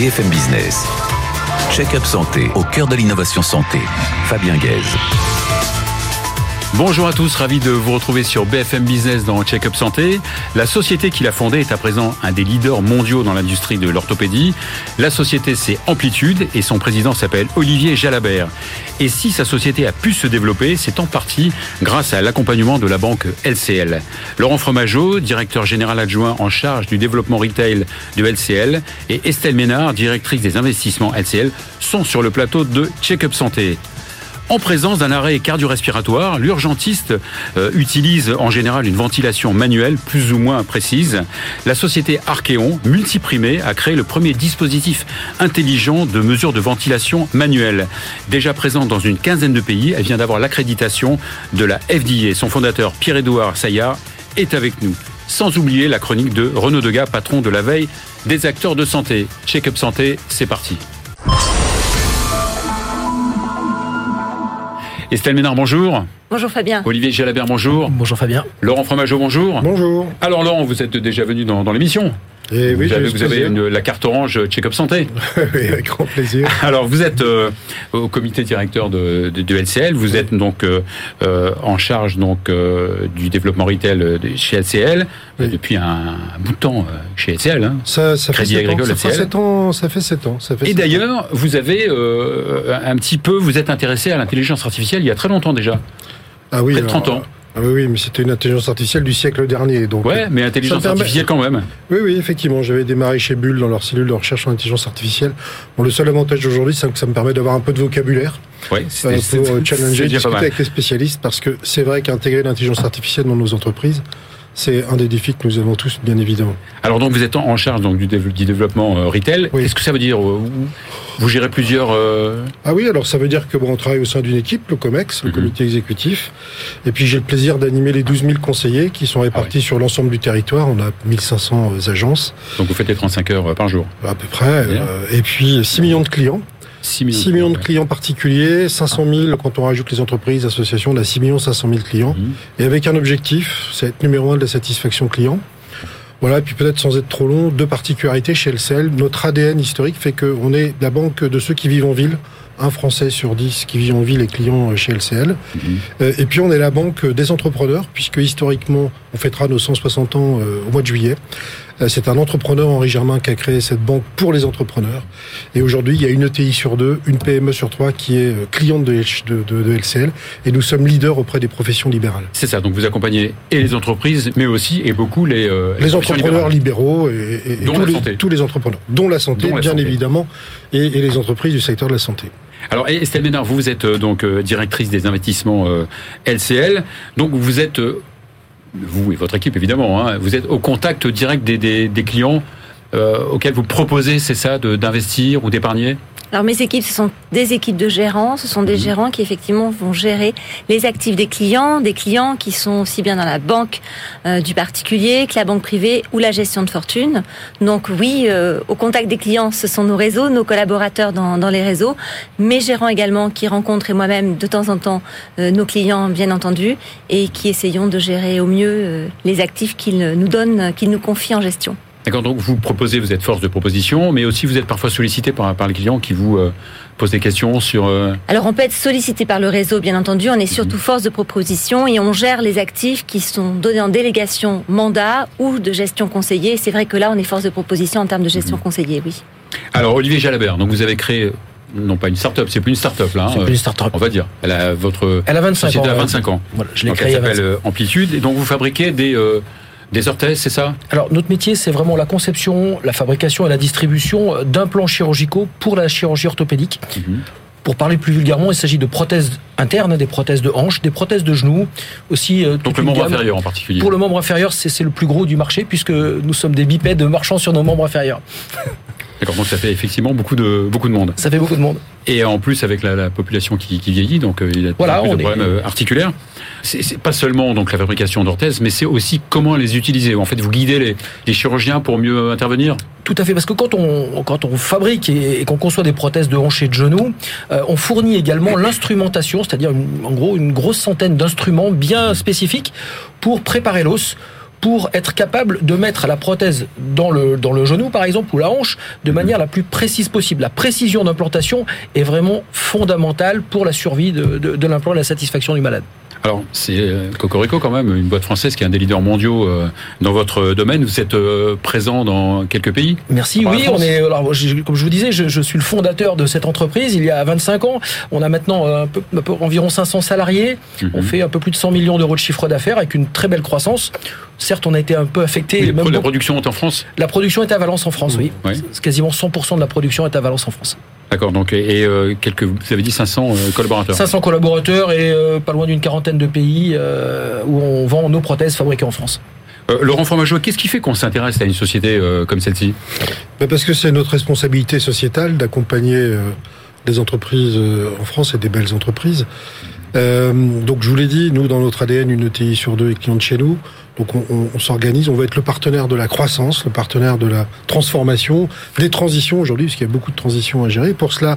BFM Business. Check-up santé au cœur de l'innovation santé. Fabien Guèze. Bonjour à tous, ravi de vous retrouver sur BFM Business dans Check-up Santé. La société qui l'a fondée est à présent un des leaders mondiaux dans l'industrie de l'orthopédie. La société c'est Amplitude et son président s'appelle Olivier Jalabert. Et si sa société a pu se développer, c'est en partie grâce à l'accompagnement de la banque LCL. Laurent Fromageau, directeur général adjoint en charge du développement retail de LCL, et Estelle Ménard, directrice des investissements LCL, sont sur le plateau de Check-up Santé. En présence d'un arrêt cardio-respiratoire, l'urgentiste euh, utilise en général une ventilation manuelle plus ou moins précise. La société Archeon, multiprimée, a créé le premier dispositif intelligent de mesure de ventilation manuelle. Déjà présente dans une quinzaine de pays, elle vient d'avoir l'accréditation de la FDA. Son fondateur, Pierre-Édouard Saillard, est avec nous. Sans oublier la chronique de Renaud Degas, patron de la veille des acteurs de santé. Check-up santé, c'est parti. Estelle Ménard, bonjour. Bonjour Fabien. Olivier Jalabert, bonjour. Bonjour Fabien. Laurent Fromageau, bonjour. Bonjour. Alors Laurent, vous êtes déjà venu dans, dans l'émission. Et oui, vous avez, j'ai vous avez plaisir. une- la carte orange Check-up Santé. Oui, avec grand plaisir. Alors, vous êtes euh, au comité directeur de, de, de LCL. Vous êtes donc euh, euh, en charge donc euh, du développement retail chez LCL Oui. depuis un, un bout de temps euh, chez LCL. hein. Ça, ça fait Crédit 7 ans. Agricole, Ça fait LCL. 7 ans. Ça fait 7 ans. Ça fait Et d'ailleurs, vous avez euh, un petit peu, vous êtes intéressé à l'intelligence artificielle il y a très longtemps déjà. ah oui, près de alors, 30 ans. Ah oui, oui, mais c'était une intelligence artificielle du siècle dernier. Donc, Ouais, euh, mais intelligence permet- artificielle quand même. oui, oui, effectivement, j'avais démarré chez Bull dans leur cellule de recherche en intelligence artificielle. Bon, le seul avantage aujourd'hui, c'est que ça me permet d'avoir un peu de vocabulaire Ouais, euh, pour euh, challenger, discuter avec les spécialistes, parce que c'est vrai qu'intégrer l'intelligence artificielle dans nos entreprises, c'est un des défis que nous avons tous, bien évidemment. Alors donc vous êtes en charge donc du, dév- du développement euh, retail. Oui. Qu'est-ce que ça veut dire euh, vous, gérez plusieurs. euh, Ah oui, alors ça veut dire que bon, on travaille au sein d'une équipe, le COMEX, le Mhm. comité exécutif. Et puis j'ai le plaisir d'animer les 12 000 conseillers qui sont répartis sur l'ensemble du territoire. On a 1500 agences donc vous faites les 35 heures par jour. à peu près. Euh, et puis 6 millions de clients. 6 millions. 6 millions de clients particuliers, 500 000 quand on rajoute les entreprises, associations, on a 6 millions 500 000 clients. Mhm. Et avec un objectif, c'est être numéro un de la satisfaction client. Voilà, et puis peut-être sans être trop long, deux particularités chez LCL. Notre ADN historique fait qu'on est la banque de ceux qui vivent en ville. Un Français sur dix qui vit en ville est client chez LCL. Mhm. Euh, Et puis on est la banque des entrepreneurs, puisque historiquement, on fêtera nos 160 ans euh, au mois de juillet. Euh, C'est un entrepreneur, Henri Germain, qui a créé cette banque pour les entrepreneurs. Et aujourd'hui, il y a une ETI sur deux, une PME sur trois qui est euh, cliente de, de, de- de LCL. Et nous sommes leaders auprès des professions libérales. C'est ça. Donc vous accompagnez et les entreprises, mais aussi et beaucoup les. euh, Les entrepreneurs libéraux et, et- et Dont tous, les, santé. tous les entrepreneurs, dont la santé, Dont la bien santé. évidemment, et, et les entreprises du secteur de la santé. Alors Estelle Ménard, vous, êtes donc directrice des investissements LCL. Donc vous êtes vous et votre équipe évidemment. hein, vous êtes au contact direct des, des, clients euh, auxquels vous proposez, c'est ça, d'investir ou d'épargner? Alors mes équipes, ce sont des équipes de gérants, ce sont des gérants qui effectivement vont gérer les actifs des clients, des clients qui sont aussi bien dans la banque euh, du particulier que la banque privée ou la gestion de fortune. Donc oui, euh, au contact des clients, ce sont nos réseaux, nos collaborateurs dans, dans les réseaux, mes gérants également qui rencontrent et moi-même de temps en temps euh, nos clients bien entendu et qui essayons de gérer au mieux euh, les actifs qu'ils nous donnent, qu'ils nous confient en gestion. D'accord, donc vous proposez, vous êtes force de proposition, mais aussi vous êtes parfois sollicité par, par les clients qui vous euh, posent des questions sur. euh, Alors on peut être sollicité par le réseau, bien entendu. On est surtout Mhm. force de proposition et on gère les actifs qui sont donnés en délégation mandat ou de gestion conseillée. C'est vrai que là, on est force de proposition en termes de gestion Mhm. conseillée, oui. Alors Olivier Jalabert, donc vous avez créé non pas une start-up, c'est plus une start-up là. C'est hein, plus une start-up. On va dire. Elle a votre Elle a 25 société ans. a ouais. 25 ans. Voilà, je l'ai elle créée 25 s'appelle euh, Amplitude et donc vous fabriquez des euh, des orthèses, c'est ça? Alors, notre métier, c'est vraiment la conception, la fabrication et la distribution d'implants chirurgicaux pour la chirurgie orthopédique. Pour parler plus vulgairement, il s'agit de prothèses internes, des prothèses de hanches, des prothèses de genoux, aussi. euh, Donc le membre gamme. inférieur en particulier. Pour le membre inférieur, c'est c'est le plus gros du marché puisque nous sommes des bipèdes marchant sur nos membres inférieurs. D'accord, donc ça fait effectivement beaucoup de beaucoup de monde. Ça fait beaucoup de monde. Et en plus avec la, la population qui, qui vieillit, donc euh, il y a Voilà, plus de est- problèmes euh, articulaires. C'est pas seulement donc la fabrication d'orthèses, mais c'est aussi comment les utiliser. En fait, vous guidez les, les chirurgiens pour mieux intervenir. Tout à fait, parce que quand on, quand on fabrique et, et qu'on conçoit des prothèses de hanches et de genoux, euh, on fournit également l'instrumentation, c'est-à-dire en gros une grosse centaine d'instruments bien spécifiques pour préparer l'os, pour être capable de mettre la prothèse dans le, dans le genou, par exemple, ou la hanche, de manière la plus précise possible. La précision d'implantation est vraiment fondamentale pour la survie de, de, de l'implant et la satisfaction du malade. Alors, c'est euh, Cocorico quand même, une boîte française qui est un des leaders mondiaux euh, dans votre domaine. Vous êtes euh, présent dans quelques pays? Merci, oui, on est, alors, comme je vous disais, je, je, suis le fondateur de cette entreprise il y a 25 ans. On a maintenant un peu, un peu environ 500 salariés. Mm -hmm. On fait un peu plus de 100 millions d'euros de chiffre d'affaires avec une très belle croissance. Certes, on a été un peu affecté. La production est en France La production est à Valence en France, mmh. oui. oui. Quasiment 100% de la production est à Valence en France. D'accord, donc et, euh, quelques, vous avez dit 500 euh, collaborateurs 500 collaborateurs et euh, pas loin d'une quarantaine de pays euh, où on vend nos prothèses fabriquées en France. Euh, Laurent Fromageau, qu'est-ce qui fait qu'on s'intéresse à une société euh, comme celle-ci? Ben Parce que c'est notre responsabilité sociétale d'accompagner des entreprises en France et des belles entreprises. donc je vous l'ai dit, nous dans notre ADN, une ETI sur deux est client de chez nous. Donc on, s'organise, on va être le partenaire de la croissance, le partenaire de la transformation, des transitions aujourd'hui, parce qu'il y a beaucoup de transitions à gérer. Pour cela,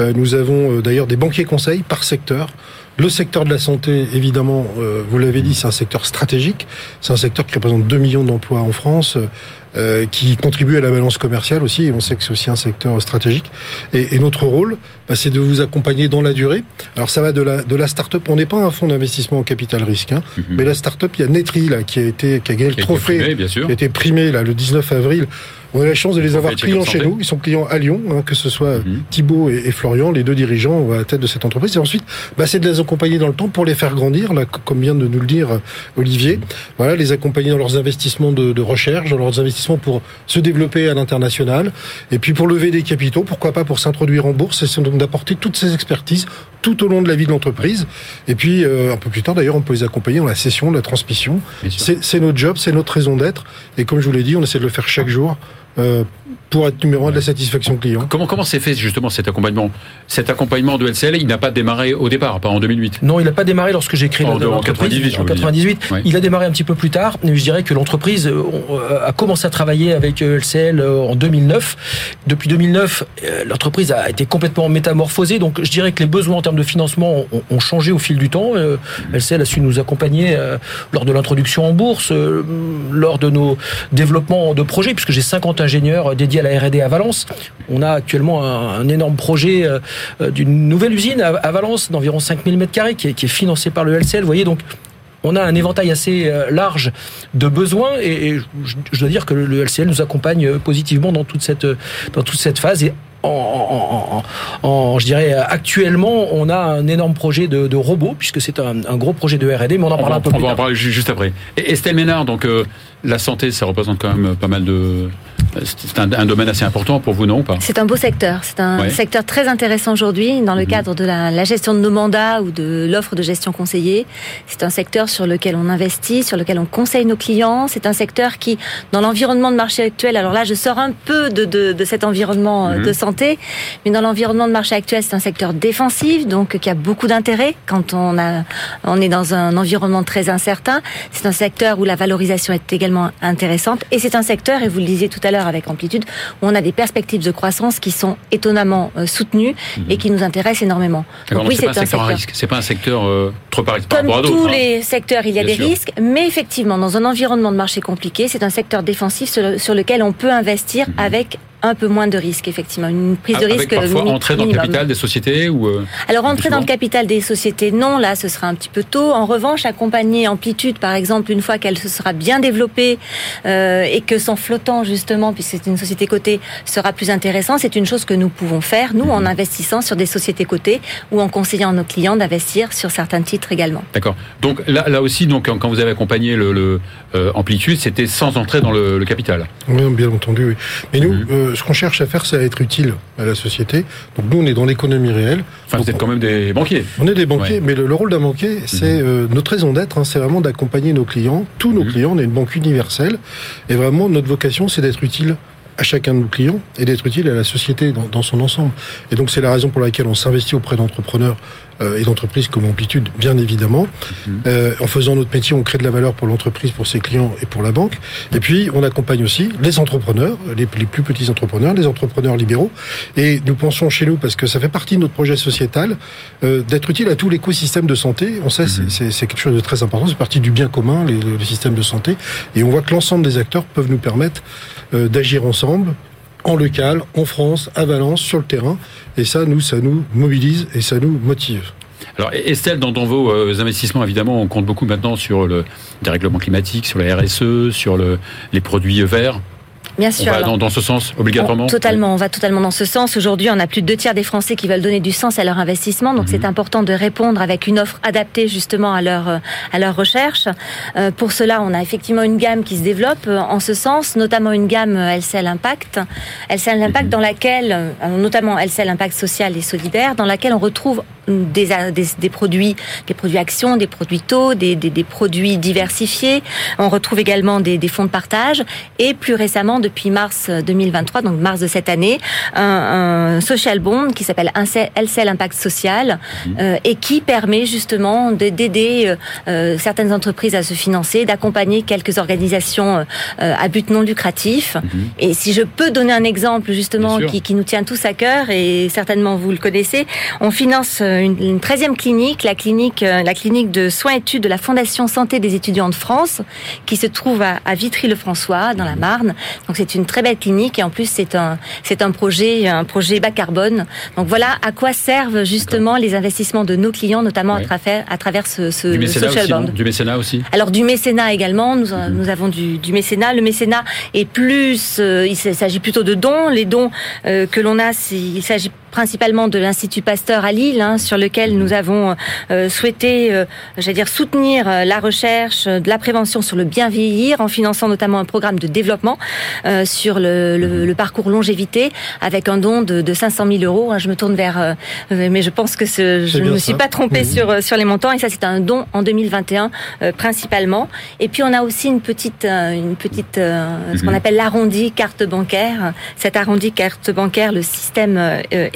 euh, nous avons euh, d'ailleurs des banquiers conseils par secteur. Le secteur de la santé, évidemment, euh, vous l'avez dit, c'est un secteur stratégique. C'est un secteur qui représente 2 millions d'emplois en France, euh, qui contribue à la balance commerciale aussi. Et on sait que c'est aussi un secteur stratégique. Et, et notre rôle, bah, c'est de vous accompagner dans la durée. Alors ça va de la, de la start-up. On n'est pas un fonds d'investissement en capital risque, hein, mm -hmm. mais la start-up, il y a Netri là, qui a été, qui a gagné le trophée, primé, bien sûr. qui a été primé là le 19 avril. On a la chance de les avoir clients chez nous. Ils sont clients à Lyon, hein, que ce soit mm -hmm. Thibault et, et, Florian, les deux dirigeants à la tête de cette entreprise. Et ensuite, bah, c'est de les accompagner dans le temps pour les faire grandir, là, comme vient de nous le dire Olivier. Mm -hmm. Voilà, les accompagner dans leurs investissements de, de recherche, dans leurs investissements pour se développer à l'international, et puis pour lever des capitaux, pourquoi pas pour s'introduire en bourse, c'est donc d'apporter toutes ces expertises tout au long de la vie de l'entreprise. Et puis, euh, un peu plus tard, d'ailleurs, on peut les accompagner dans la session, la transmission. C'est notre job, c'est notre raison d'être. Et comme je vous l'ai dit, on essaie de le faire chaque jour. Euh, pour être numéro un de la satisfaction client. Comment comment s'est fait justement cet accompagnement? Cet accompagnement de LCL, il n'a pas démarré au départ, pas en 2008. Non, il n'a pas démarré lorsque j'ai créé en, en 98. En 98, oui. il a démarré un petit peu plus tard. Mais je dirais que l'entreprise a commencé à travailler avec LCL en 2009. Depuis 2009, l'entreprise a été complètement métamorphosée. Donc je dirais que les besoins en termes de financement ont, ont changé au fil du temps. LCL a su nous accompagner lors de l'introduction en bourse, lors de nos développements de projets, puisque j'ai 50 ingénieurs dédiés à la R&D à Valence. On a actuellement un, un énorme projet euh, d'une nouvelle usine à, à Valence d'environ 5000 m2 qui est, qui est financé par le LCL. Vous voyez donc on a un éventail assez euh, large de besoins et, je, dois dire que le LCL nous accompagne positivement dans toute cette, dans toute cette phase et en, en, en, en, je dirais actuellement, on a un énorme projet de, de robot puisque c'est un, un, gros projet de R&D, mais on en parlera un peu on plus va tard. en parler juste après. Et Estelle Ménard, donc euh, la santé, ça représente quand même pas mal de. C'est un, un, domaine assez important pour vous, non ou pas? C'est un beau secteur. C'est un ouais. secteur très intéressant aujourd'hui dans le mmh. cadre de la, la, gestion de nos mandats ou de l'offre de gestion conseillée. C'est un secteur sur lequel on investit, sur lequel on conseille nos clients. C'est un secteur qui, dans l'environnement de marché actuel, alors là, je sors un peu de, de, de cet environnement mmh. de santé, mais dans l'environnement de marché actuel, c'est un secteur défensif, donc qui a beaucoup d'intérêt quand on, a, on est dans un environnement très incertain. C'est un secteur où la valorisation est également intéressante et c'est un secteur, et vous le disiez tout à l'heure, avec amplitude, où on a des perspectives de croissance qui sont étonnamment euh, soutenues mmh. et qui nous intéressent énormément. Donc, oui, c'est un, secteur à risque. C'est pas un secteur euh, trop à risque. Comme par tous hein. les secteurs, il y a Bien des sûr. risques, mais effectivement, dans un environnement de marché compliqué, c'est un secteur défensif sur, le, sur, lequel on peut investir mmh. avec un peu moins de risque, effectivement, une prise de Avec risque. Parfois entrer dans le capital des sociétés ou euh, Alors entrer dans le capital des sociétés, non, là ce sera un petit peu tôt. En revanche, accompagner Amplitude, par exemple, une fois qu'elle se sera bien développée euh, et que son flottant justement, puisque c'est une société cotée, sera plus intéressant, c'est une chose que nous pouvons faire, nous, en investissant sur des sociétés cotées ou en conseillant nos clients d'investir sur certains titres également. D'accord. Donc là, là aussi, donc quand vous avez accompagné le, le euh, Amplitude, c'était sans entrer dans le, le, capital. Oui, bien entendu. Oui. Mais nous. Mmh ce qu'on cherche à faire, c'est à être utile à la société. Donc nous, on est dans l'économie réelle. Enfin, vous êtes quand même des banquiers. On est des banquiers, ouais. mais le, le, rôle d'un banquier, c'est mmh. euh, notre raison d'être, hein, c'est vraiment d'accompagner nos clients, tous nos mmh. clients. On est une banque universelle, et vraiment notre vocation, c'est d'être utile à chacun de nos clients et d'être utile à la société dans, dans son ensemble. Et donc c'est la raison pour laquelle on s'investit auprès d'entrepreneurs euh, et d'entreprises comme Amplitude, bien évidemment. Mhm. Euh, en faisant notre métier, on crée de la valeur pour l'entreprise, pour ses clients et pour la banque. Et puis, on accompagne aussi les entrepreneurs, les, plus petits entrepreneurs, les entrepreneurs libéraux. Et nous pensons chez nous, parce que ça fait partie de notre projet sociétal, euh, d'être utile à tout l'écosystème de santé. On sait, mhm. c'est quelque chose de très important. C'est partie du bien commun, les, les systèmes de santé. Et on voit que l'ensemble des acteurs peuvent nous permettre d'agir ensemble en local, en France, à Valence, sur le terrain. Et ça, nous, ça nous mobilise et ça nous motive. Alors Estelle, dans, vos euh, investissements, évidemment, on compte beaucoup maintenant sur le dérèglement climatique, sur la RSE, sur le, les produits verts. Bien sûr. On va dans, ce sens, obligatoirement Totalement, on va totalement dans ce sens. Aujourd'hui, on a plus de deux tiers des Français qui veulent donner du sens à leur investissement, donc mhm. c'est important de répondre avec une offre adaptée justement à leur, à leur recherche. Euh, pour cela, on a effectivement une gamme qui se développe euh, en ce sens, notamment une gamme LCL Impact. LCL Impact mhm. dans laquelle, euh, notamment LCL Impact social et solidaire, dans laquelle on retrouve des, des, des, produits, des produits actions, des produits taux, des, des, des produits diversifiés. On retrouve également des, des fonds de partage et plus récemment, depuis mars 2023, donc mars de cette année, un, un social bond qui s'appelle LCL Impact Social mhm. euh, et qui permet justement d'aider euh, euh, certaines entreprises à se financer, d'accompagner quelques organisations euh, à but non lucratif. Mhm. Et si je peux donner un exemple justement qui, qui nous tient tous à cœur et certainement vous le connaissez, on finance une, une 13e clinique, la clinique, euh, la clinique de soins études de la Fondation Santé des étudiants de France, qui se trouve à, à Vitry-le-François, dans la Marne. Donc c'est une très belle clinique et en plus c'est un, c'est un projet, un projet bas carbone. Donc voilà à quoi servent justement les investissements de nos clients, notamment à travers, à travers ce, ce du social bond. Du mécénat aussi. Alors du mécénat également. Nous, mhm. nous avons du, du, mécénat. Le mécénat est plus, euh, il s'agit plutôt de dons. Les dons euh, que l'on a, il s'agit principalement de l'Institut Pasteur à Lille, hein, sur lequel nous avons euh, souhaité, euh, j'allais dire, soutenir euh, la recherche de la prévention sur le bien vieillir, en finançant notamment un programme de développement euh, sur le, le, le, parcours longévité, avec un don de, de 500 000 euros. Hein, je me tourne vers, mais je pense que ce, je ne me suis pas trompée mmh. sur sur les montants. Et ça, c'est un don en 2021 principalement. Et puis on a aussi une petite, une petite, ce qu'on mmh. appelle l'arrondi carte bancaire. Cet arrondi carte bancaire, le système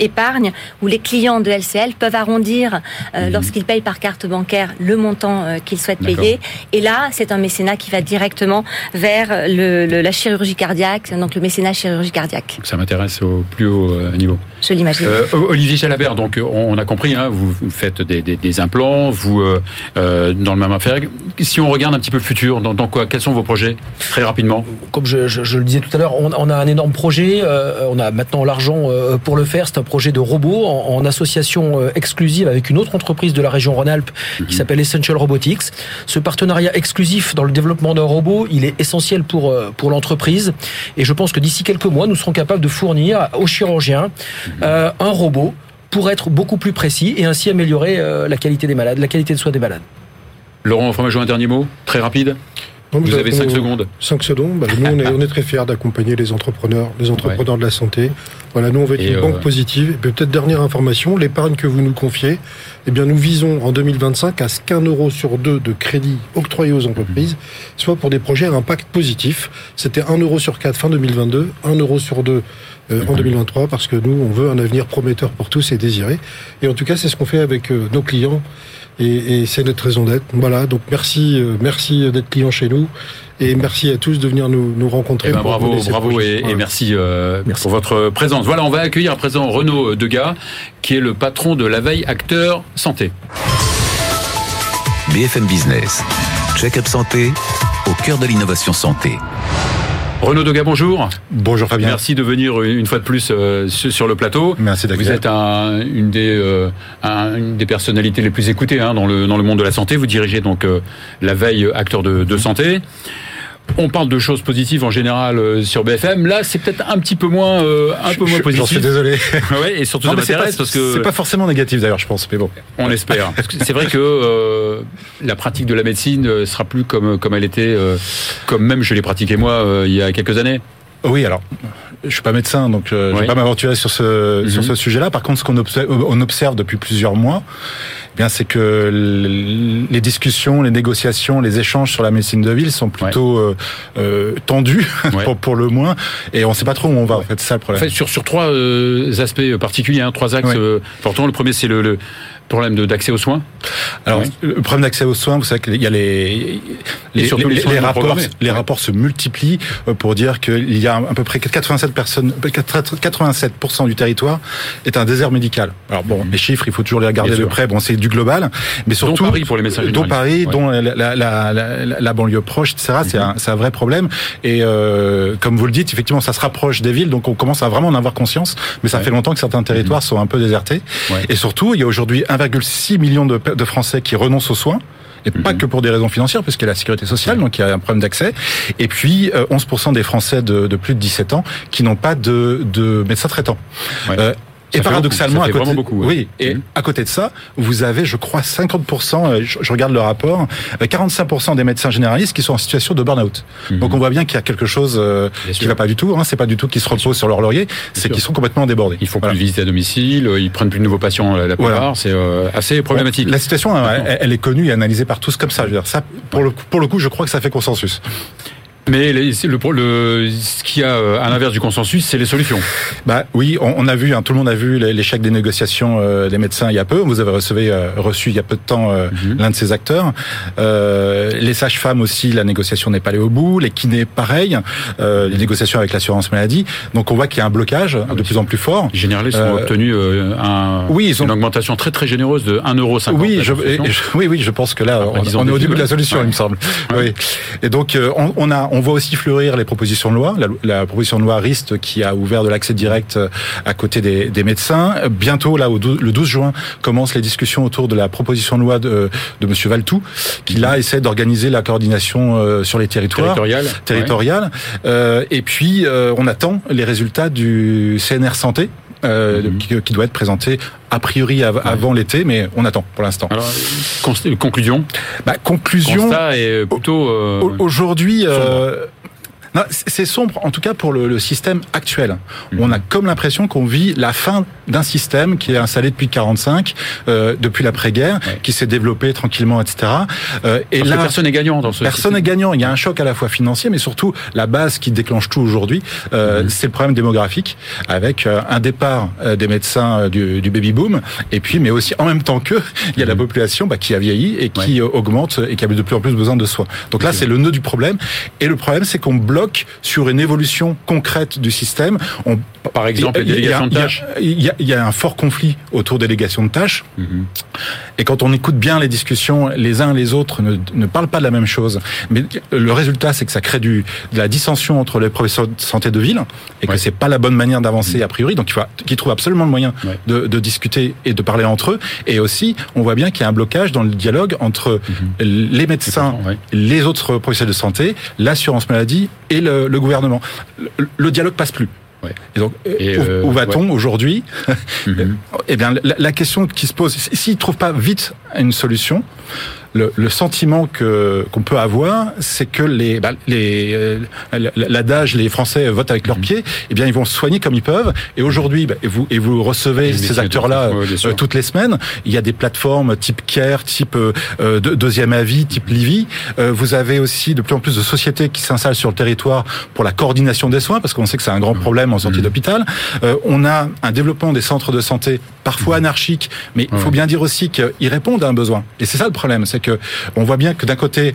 épargne où les clients de LCL peuvent arrondir euh, mhm. lorsqu'ils payent par carte bancaire le montant euh, qu'ils souhaitent payer. Et là, c'est un mécénat qui va directement vers le, le, la chirurgie cardiaque, donc le mécénat chirurgie cardiaque. Ça m'intéresse au plus haut euh, niveau. Je l'imagine. Euh, Olivier Jalabert, donc on a compris, hein, vous faites des, des, des implants, vous euh, dans le même affaire. Si on regarde un petit peu le futur, dans, dans quoi, quels sont vos projets très rapidement? Comme je, je, je, le disais tout à l'heure, on, on, a un énorme projet. on a maintenant l'argent pour le faire. C'est un projet de robots en, en, association euh, exclusive avec une autre entreprise de la région Rhône-Alpes qui mhm. s'appelle Essential Robotics. Ce partenariat exclusif dans le développement d'un robot, il est essentiel pour, euh, pour l'entreprise. Et je pense que d'ici quelques mois, nous serons capables de fournir aux chirurgiens mhm. euh, un robot pour être beaucoup plus précis et ainsi améliorer la qualité des malades, la qualité de soins des malades. Laurent Fromageau, un dernier mot, très rapide vous, avez 5 secondes. 5 secondes. Bah, nous, on est, on est, très fiers d'accompagner les entrepreneurs, les entrepreneurs ouais. de la santé. Voilà, nous, on veut être et une euh... banque positive. Et peut-être dernière information, l'épargne que vous nous confiez, eh bien, nous visons en 2025 à ce qu'un euro sur deux de crédit octroyé aux entreprises mmh. soit pour des projets à impact positif. C'était un euro sur quatre fin 2022, un euro sur deux euh, en 2023 parce que nous, on veut un avenir prometteur pour tous et désiré. Et en tout cas, c'est ce qu'on fait avec euh, nos clients et, et c'est notre raison d'être. Voilà, donc merci, euh, merci d'être client chez nous. Et merci à tous de venir nous, nous rencontrer. Eh ben bravo, bravo et, merci, euh, merci pour votre présence. Voilà, on va accueillir à présent Renaud Degas, qui est le patron de la veille acteur santé. BFM Business, check-up santé, au cœur de l'innovation santé. Renaud Doga, bonjour. Bonjour Fabien. Merci de venir une fois de plus euh, sur le plateau. Merci Vous êtes un, une, des, euh, un, une des personnalités les plus écoutées hein, dans, le, dans le monde de la santé. Vous dirigez donc euh, la veille acteur de, de santé. On parle de choses positives en général euh, sur BFM. Là, c'est peut-être un petit peu moins, euh, un peu moins positif. J'en suis désolé. ouais, et surtout, non, ça m'intéresse parce que c'est pas forcément négatif d'ailleurs, je pense. Mais bon, on espère. c'est vrai que euh, la pratique de la médecine euh, sera plus comme comme elle était, comme même je l'ai pratiqué moi il y a quelques années. Oui, alors je suis pas médecin, donc je oui. vais pas m'aventurer sur ce mm -hmm. sur ce sujet-là. Par contre, ce qu'on observe, on observe depuis plusieurs mois, bien c'est que les discussions, les négociations, les échanges sur la médecine de ville sont plutôt euh, euh, tendus Ouais. pour, pour le moins, et on ne sait pas trop où on va. En fait, c'est ça le En problème. fait, sur, sur trois euh, aspects particuliers, hein, trois axes importants. Le premier, c'est le, le problème d'accès aux soins. Alors, le problème d'accès aux soins, vous savez qu'il y a les les, rapports, les se multiplient pour dire qu'il y a à peu près 87 personnes, 87% du territoire est un désert médical. Alors bon, les chiffres, il faut toujours les regarder de près. Bon, c'est du global, mais surtout Paris pour les médecins dont. Paris, Ouais. dont la, la, la, la- banlieue proche, etc. C'est Mhm. un, c'est un vrai problème. Et euh, comme vous le dites, effectivement, ça se rapproche des villes, donc on commence à vraiment en avoir conscience. Mais ça Ouais. fait longtemps que certains territoires sont un peu désertés. Ouais. Et surtout, il y a aujourd'hui 1,6 million de, de Français qui renoncent aux soins. Et pas Mhm. que pour des raisons financières, puisqu'il y a la sécurité sociale, donc il y a un problème d'accès. Et puis, euh, 11% des Français de, de plus de 17 ans qui n'ont pas de, de médecin traitant. Ouais. Euh, et paradoxalement, beaucoup, à côté, beaucoup, ouais. oui, et Mhm. à côté de ça, vous avez, je crois, 50%, euh, je, je regarde le rapport, euh, 45% des médecins généralistes qui sont en situation de burn-out. Mhm. Donc on voit bien qu'il y a quelque chose euh, qui va pas du tout. Hein, c'est pas du tout qu'ils se reposent sur leur laurier, c'est qu'ils sont complètement débordés. Ils font Voilà. plus de visites à domicile, euh, ils prennent plus de nouveaux patients euh, la plupart. Voilà. C'est euh, assez problématique. La situation, elle, elle est connue et analysée par tous comme ça. Je veux dire, ça, pour le, coup- pour le coup, je crois que ça fait consensus. Mais les- le, le, ce qu'il y a euh, à l'inverse du consensus, c'est les solutions. Bah oui, on, on a vu, hein, tout le monde a vu l'échec des négociations euh, des médecins il y a peu. Vous avez reçu, euh, reçu il y a peu de temps euh, Mhm. l'un de ces acteurs. Euh, les sages-femmes aussi, la négociation n'est pas allée au bout. Les kinés, pareil. Euh, les négociations avec l'assurance maladie. Donc on voit qu'il y a un blocage de oui. plus en plus fort. Les généralistes ont obtenu euh, un, oui, ils ont- une augmentation très très généreuse de 1,50€. Oui, je, construction. et- je- oui, oui, je pense que là, on, est au début de la solution, Ouais. il me semble. Ouais. Oui. Et donc, on, on a, on voit aussi fleurir les propositions de loi. La, la proposition de loi RIST qui a ouvert de l'accès direct euh, à côté des, des médecins. Euh, Bientôt, là, au le 12 juin, commencent les discussions autour de la proposition de loi de, de Monsieur Valtou, qui là essaie d'organiser la coordination euh, sur les territoires territorial. Euh, et puis, euh, on attend les résultats du CNR Santé. euh, Mhm. qui, qui doit être présenté a priori av- avant l'été, mais on attend pour l'instant. Alors, conclusion? Bah, conclusion. Constat est plutôt. euh, au- Aujourd'hui, euh, c'est sombre, en tout cas pour le, le système actuel. Mhm. On a comme l'impression qu'on vit la fin d'un système qui est installé depuis 45, euh, depuis l'après-guerre, Ouais. qui s'est développé tranquillement, etc. Euh, et parce que là, personne n'est gagnant dans ce Personne n'est gagnant. Il y a un choc à la fois financier, mais surtout la base qui déclenche tout aujourd'hui, euh, Mhm. c'est le problème démographique, avec euh, un départ euh, des médecins euh, du, du baby boom, et puis mais aussi en même temps que il y a la Mhm. population bah, qui a vieilli et qui augmente et qui a de plus en plus besoin de soins. Donc là, c'est le nœud du problème. Et le problème, c'est qu'on bloque sur une évolution concrète du système. On, Par exemple, les il y a- délégations de il y a- tâches. Il y, a, il y a un fort conflit autour des délégations de tâches. Mhm. Et quand on écoute bien les discussions, les uns et les autres ne, ne parlent pas de la même chose. Mais le résultat, c'est que ça crée du, de la dissension entre les professeurs de santé de ville et que Ouais. c'est pas la bonne manière d'avancer a priori. Donc il faut qu'ils trouvent absolument le moyen Ouais. de, de discuter et de parler entre eux. Et aussi, on voit bien qu'il y a un blocage dans le dialogue entre les médecins, les autres professionnels de santé, l'assurance maladie et le, le gouvernement. Le, le dialogue passe plus. Ouais. Et donc, Et, où, euh, où va-t-on aujourd'hui Mhm. eh bien, la, la question qui se pose, s'ils ne trouvent pas vite une solution, le, le sentiment que qu'on peut avoir, c'est que les, bah, les euh, l'adage les Français votent avec leurs Mhm. pieds, eh bien ils vont se soigner comme ils peuvent. Et aujourd'hui, bah, et vous et vous recevez ces acteurs-là euh, toutes les semaines. Il y a des plateformes type Care, type euh, euh, de- deuxième avis, type Livy. Euh, vous avez aussi de plus en plus de sociétés qui s'installent sur le territoire pour la coordination des soins, parce qu'on sait que c'est un grand problème en sortie Mhm. d'hôpital. Euh, on a un développement des centres de santé parfois anarchiques, mais il faut bien dire aussi qu'ils répondent à un besoin. Et c'est ça le problème, c'est que on voit bien que d'un côté,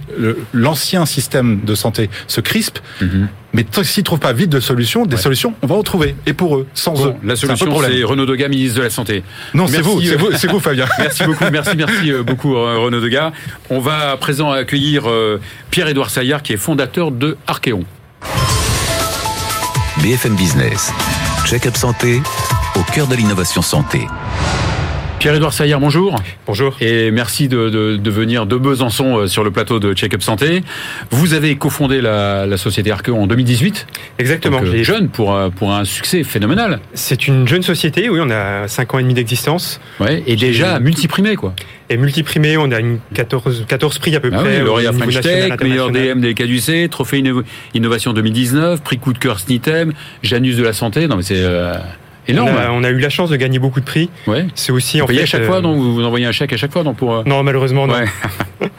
l'ancien système de santé se crispe, Mhm. mais s'ils trouvent pas vite de solutions, des Ouais. solutions, on va en trouver. Et pour eux, sans Bon, eux, la solution, c'est Renaud Degas, ministre de la Santé. Non, c'est vous, c'est euh, vous, c'est vous, Fabien. Merci beaucoup, merci, merci euh, beaucoup euh, Renaud Degas. On va à présent accueillir Pierre-Édouard Saillard qui est fondateur de Archeon. BFM Business. Check-up santé au cœur de l'innovation santé. Pierre-Édouard Saillard, bonjour. Bonjour. Et merci de, de- de venir de Besançon euh, sur le plateau de Check-up Santé. Vous avez cofondé la, la société Archeon en 2018. Exactement. Donc, euh, jeune pour, pour un succès phénoménal. C'est une jeune société, oui, on a 5 ans et demi d'existence. Ouais, et déjà multiprimé, quoi. Et multiprimé, on a une 14, 14 prix à peu Ah près. oui, au lauréat French Tech, meilleur. DM des CADUC, trophée Inno- Innovation 2019, prix coup de cœur SNITEM, Janus de la Santé. Non, mais c'est. euh, Énorme. On a, on a eu la chance de gagner beaucoup de prix. Ouais. C'est aussi Vous en payez fait. à chaque euh, fois, donc vous vous envoyez un chèque à chaque fois, donc pour. euh, Non, malheureusement, non. Ouais.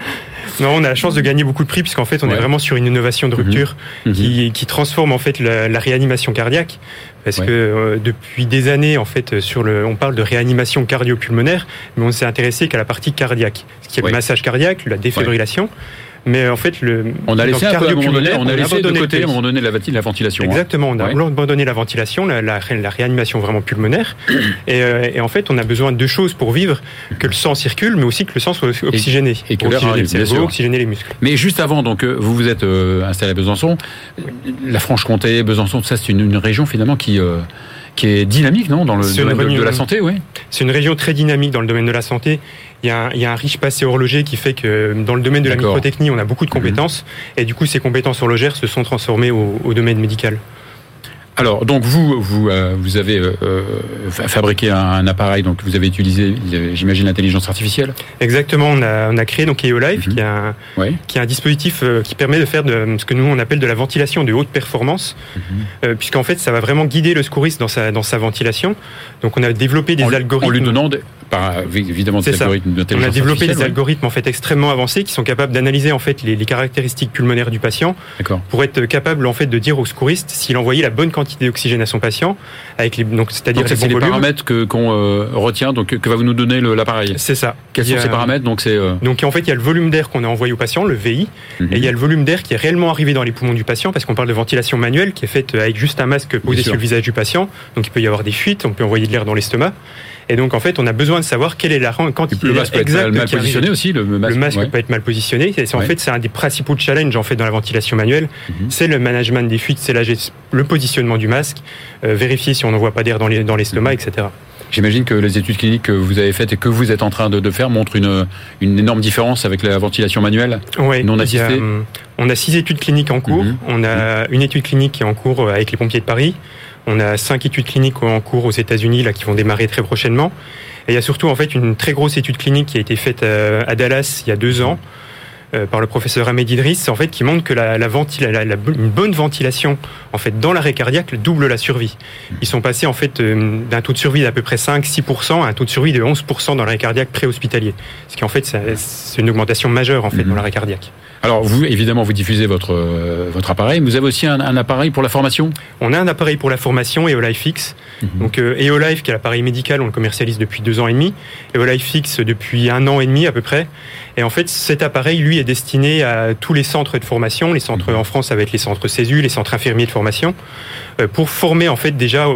Non, on a la chance de gagner beaucoup de prix puisqu'en fait, on Ouais. est vraiment sur une innovation de rupture Mhm. qui, qui transforme en fait la, la réanimation cardiaque. Parce Ouais. que euh, depuis des années, en fait, sur le, on parle de réanimation cardio-pulmonaire, mais on s'est intéressé qu'à la partie cardiaque, ce qui est le massage cardiaque, la défibrillation. Mais en fait, le On a laissé un peu à un moment donné, cardio-pulmonaire, on a laissé de côté à un pays. moment donné la, la ventilation. hein. Exactement, on a Ouais. abandonné la ventilation, la, la, la réanimation vraiment pulmonaire. et, euh, et en fait, on a besoin de deux choses pour vivre que le sang circule, mais aussi que le sang soit oxygéné. et que Pour l'air oxygéner le cerveau, oxygéner les muscles. Mais juste avant, donc euh, vous vous êtes euh, installé à Besançon. La Franche-Comté, Besançon, tout ça, c'est une, une région finalement qui euh, qui est dynamique, non, dans le domaine de, la santé, oui. C'est une région très dynamique dans le domaine de la santé. Il y, a un, il y a un riche passé horloger qui fait que dans le domaine de la microtechnie, on a beaucoup de compétences. Et du coup, ces compétences horlogères se sont transformées au, au domaine médical. Alors, donc vous, vous, euh, vous avez euh, euh, fa- fabriqué un, un appareil, donc vous avez utilisé, euh, j'imagine, l'intelligence artificielle. Exactement, on a, on a créé donc EOLife, Mhm. qui, est un, Oui. qui est un dispositif euh, qui permet de faire de, ce que nous on appelle de la ventilation de haute performance, Mhm. euh, puisqu'en fait ça va vraiment guider le secouriste dans sa, dans sa ventilation. Donc on a développé des en, algorithmes. en lui donnant, des- par, évidemment, des algorithmes On a développé des ouais. algorithmes en fait extrêmement avancés qui sont capables d'analyser en fait les, les caractéristiques pulmonaires du patient pour être capable en fait de dire au secouriste s'il envoyait la bonne quantité d'oxygène à son patient avec les donc c'est-à-dire c'est les paramètres que qu'on euh, retient, donc que va vous nous donner l'appareil. C'est ça. Quels sont a- ces paramètres? Donc c'est euh, Donc en fait, il y a le volume d'air qu'on a envoyé au patient, le VI, mhm. et il y a le volume d'air qui est réellement arrivé dans les poumons du patient, parce qu'on parle de ventilation manuelle qui est faite avec juste un masque posé sur le visage du patient. Donc il peut y avoir des fuites, on peut envoyer de l'air dans l'estomac. Et donc en fait, on a besoin de savoir quelle est la quantité le masque peut être mal, positionné aussi. Le masque, Le masque ouais. peut être mal positionné. En Ouais. fait, c'est un des principaux challenges en fait dans la ventilation manuelle. Mhm. C'est le management des fuites, c'est le positionnement du masque, euh, vérifier si on n'envoie pas d'air dans les- dans l'estomac, Mhm. etc. J'imagine que les études cliniques que vous avez faites et que vous êtes en train de, de faire montrent une, une énorme différence avec la ventilation manuelle. Ouais, Non y a, on a six études cliniques en cours. Mhm. On a une étude clinique qui est en cours euh, avec les pompiers de Paris. On a cinq études cliniques en cours aux États-Unis là qui vont démarrer très prochainement. Et il y a surtout en fait une très grosse étude clinique qui a été faite euh, à Dallas il y a deux ans par le professeur Ahmed Idriss, en fait, qui montre que la, la, ventila- la- la- une bonne ventilation, en fait, dans l'arrêt cardiaque, double la survie. Ils sont passés en fait euh, d'un taux de survie d'à peu près 5-6% à un taux de survie de 11% dans l'arrêt cardiaque préhospitalier. Ce qui en fait, c'est une augmentation majeure en fait Mhm. dans l'arrêt cardiaque. Alors vous, évidemment, vous diffusez votre euh, votre appareil. mais Vous avez aussi un, un appareil pour la formation? On a un appareil pour la formation, EOLife X. Mhm. Donc euh, EOLife, qui est l'appareil médical, on le commercialise depuis deux ans et demi. EOLife X depuis un an et demi à peu près. Et en fait, cet appareil, lui, est destiné à tous les centres de formation. Les centres en France, être les centres CESU, les centres infirmiers de formation, euh, pour former en fait déjà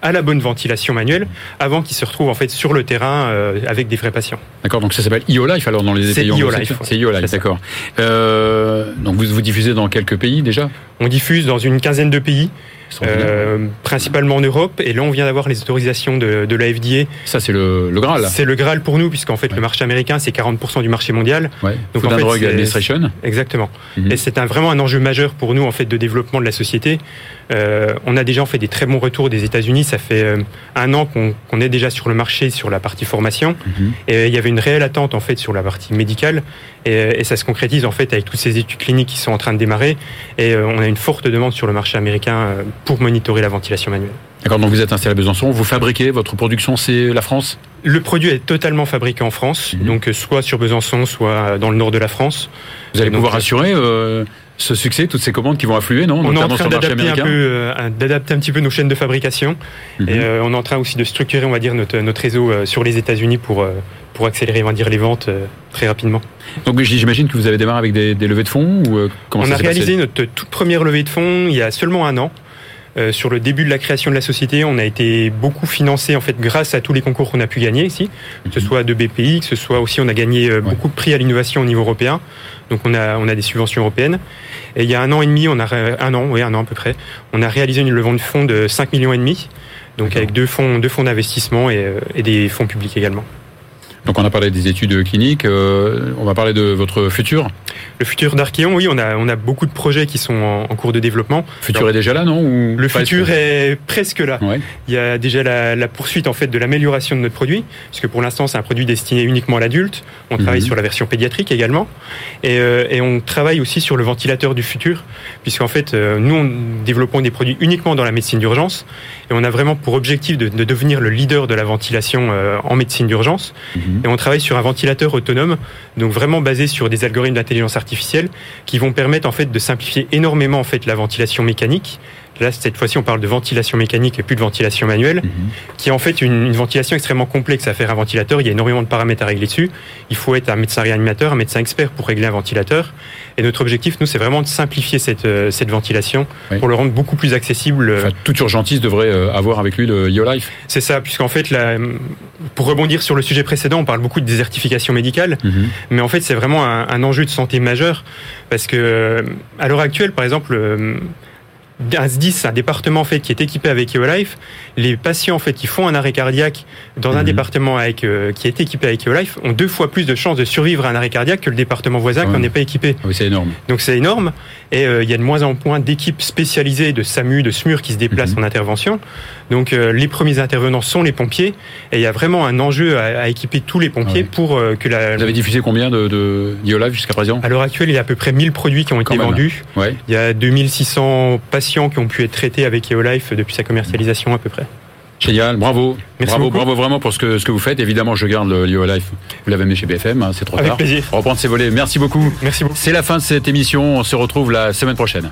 à la bonne ventilation manuelle avant qu'ils se retrouvent en fait sur le terrain euh, avec des vrais patients. D'accord, donc ça s'appelle IOLife alors dans les C'est pays anglo-saxons. Ouais. C'est IOLife, ça. d'accord. Euh, donc vous vous diffusez dans quelques pays déjà? On diffuse dans une quinzaine de pays. Euh, principalement en Europe. Et là, on vient d'avoir les autorisations de, de la FDA Ça c'est le, le Graal. C'est le Graal pour nous, puisqu'en fait, Ouais. le marché américain, c'est 40% du marché mondial. Ouais. Donc, Food en fait, Drug Administration. Exactement. Mhm. Et c'est un, vraiment un enjeu majeur pour nous, en fait, de développement de la société. Euh, on a déjà fait des très bons retours des États-Unis. Ça fait euh, un an qu'on est déjà sur le marché, sur la partie formation. Mhm. Et il y avait une réelle attente, en fait, sur la partie médicale. Et, et ça se concrétise, en fait, avec toutes ces études cliniques qui sont en train de démarrer. Et euh, on a une forte demande sur le marché américain euh, pour monitorer la ventilation manuelle. D'accord, donc vous êtes installé à Besançon, vous fabriquez, votre production c'est la France? Le produit est totalement fabriqué en France, Mhm. donc soit sur Besançon, soit dans le nord de la France. Vous allez donc, pouvoir assurer euh, ce succès, toutes ces commandes qui vont affluer, non On est en train d'adapter un, peu, euh, d'adapter un petit peu nos chaînes de fabrication Mhm. et euh, on est en train aussi de structurer, on va dire, notre, notre réseau euh, sur les États-Unis pour, pour accélérer, on va dire, les ventes très rapidement. Donc j'imagine que vous avez démarré avec des, des levées de fonds ou comment on ça a réalisé notre toute première levée de fonds il y a seulement un an. Euh, sur le début de la création de la société, on a été beaucoup financé en fait grâce à tous les concours qu'on a pu gagner ici, que ce soit de BPI, que ce soit aussi on a gagné euh, Mhm. Ouais. beaucoup de prix à l'innovation au niveau européen. Donc on a on a des subventions européennes. Et il y a un an et demi, on a un an, oui un an à peu près, on a réalisé une levée de fonds de 5 millions et demi. Donc avec deux fonds deux fonds d'investissement et, euh, et des fonds publics également. Donc on a parlé des études cliniques, euh, on va parler de votre futur. Le futur d'Archeon, oui, on a, on a beaucoup de projets qui sont en, en cours de développement. Le futur Alors, est déjà là, non ou Le futur est presque là. Ouais. Il y a déjà la, la, poursuite en fait de l'amélioration de notre produit, puisque pour l'instant c'est un produit destiné uniquement à l'adulte. On mmh. travaille sur la version pédiatrique également, et, euh, et, on travaille aussi sur le ventilateur du futur, puisqu'en fait euh, nous on développons des produits uniquement dans la médecine d'urgence, et on a vraiment pour objectif de, de devenir le leader de la ventilation en médecine d'urgence. Et on travaille sur un ventilateur autonome, donc vraiment basé sur des algorithmes d'intelligence artificielle qui vont permettre en fait de simplifier énormément en fait la ventilation mécanique. Là, cette fois-ci, on parle de ventilation mécanique et plus de ventilation manuelle, mm -hmm. qui est en fait une, une, ventilation extrêmement complexe à faire un ventilateur. Il y a énormément de paramètres à régler dessus. Il faut être un médecin réanimateur, un médecin expert pour régler un ventilateur. Et notre objectif, nous, c'est vraiment de simplifier cette, euh, cette ventilation oui. pour le rendre beaucoup plus accessible. Enfin, toute urgentiste devrait euh, avoir avec lui le YoLife. C'est ça, puisqu'en fait, pour rebondir sur le sujet précédent, on parle beaucoup de désertification médicale, mm -hmm. mais en fait, c'est vraiment un, un enjeu de santé majeur, parce que à l'heure actuelle, par exemple, un département en fait qui est équipé avec EOLife, les patients en fait qui font un arrêt cardiaque dans mmh. un département avec euh, qui est équipé avec EOLife ont deux fois plus de chances de survivre à un arrêt cardiaque que le département voisin qui n'est pas équipé. Ah oui, c'est énorme. Donc c'est énorme et euh, il y a de moins en moins d'équipes spécialisées de SAMU, de SMUR qui se déplacent mmh. en intervention. Donc euh, les premiers intervenants sont les pompiers et il y a vraiment un enjeu à, à équiper tous les pompiers ouais. pour euh, que la. Vous avez diffusé combien de, jusqu'à présent? À l'heure actuelle, il y a à peu près 1000 produits qui ont été vendus. Ouais. Il y a 2600 patients qui ont pu être traités avec EOLife depuis sa commercialisation à peu près. Génial, bravo. Merci bravo, beaucoup. bravo vraiment pour ce que, ce que vous faites. Évidemment, je garde le Lio Life. Vous l'avez amené chez BFM, hein, c'est trop Avec tard. plaisir. Reprendre ses volets. Merci beaucoup. Merci beaucoup. C'est la fin de cette émission. On se retrouve la semaine prochaine.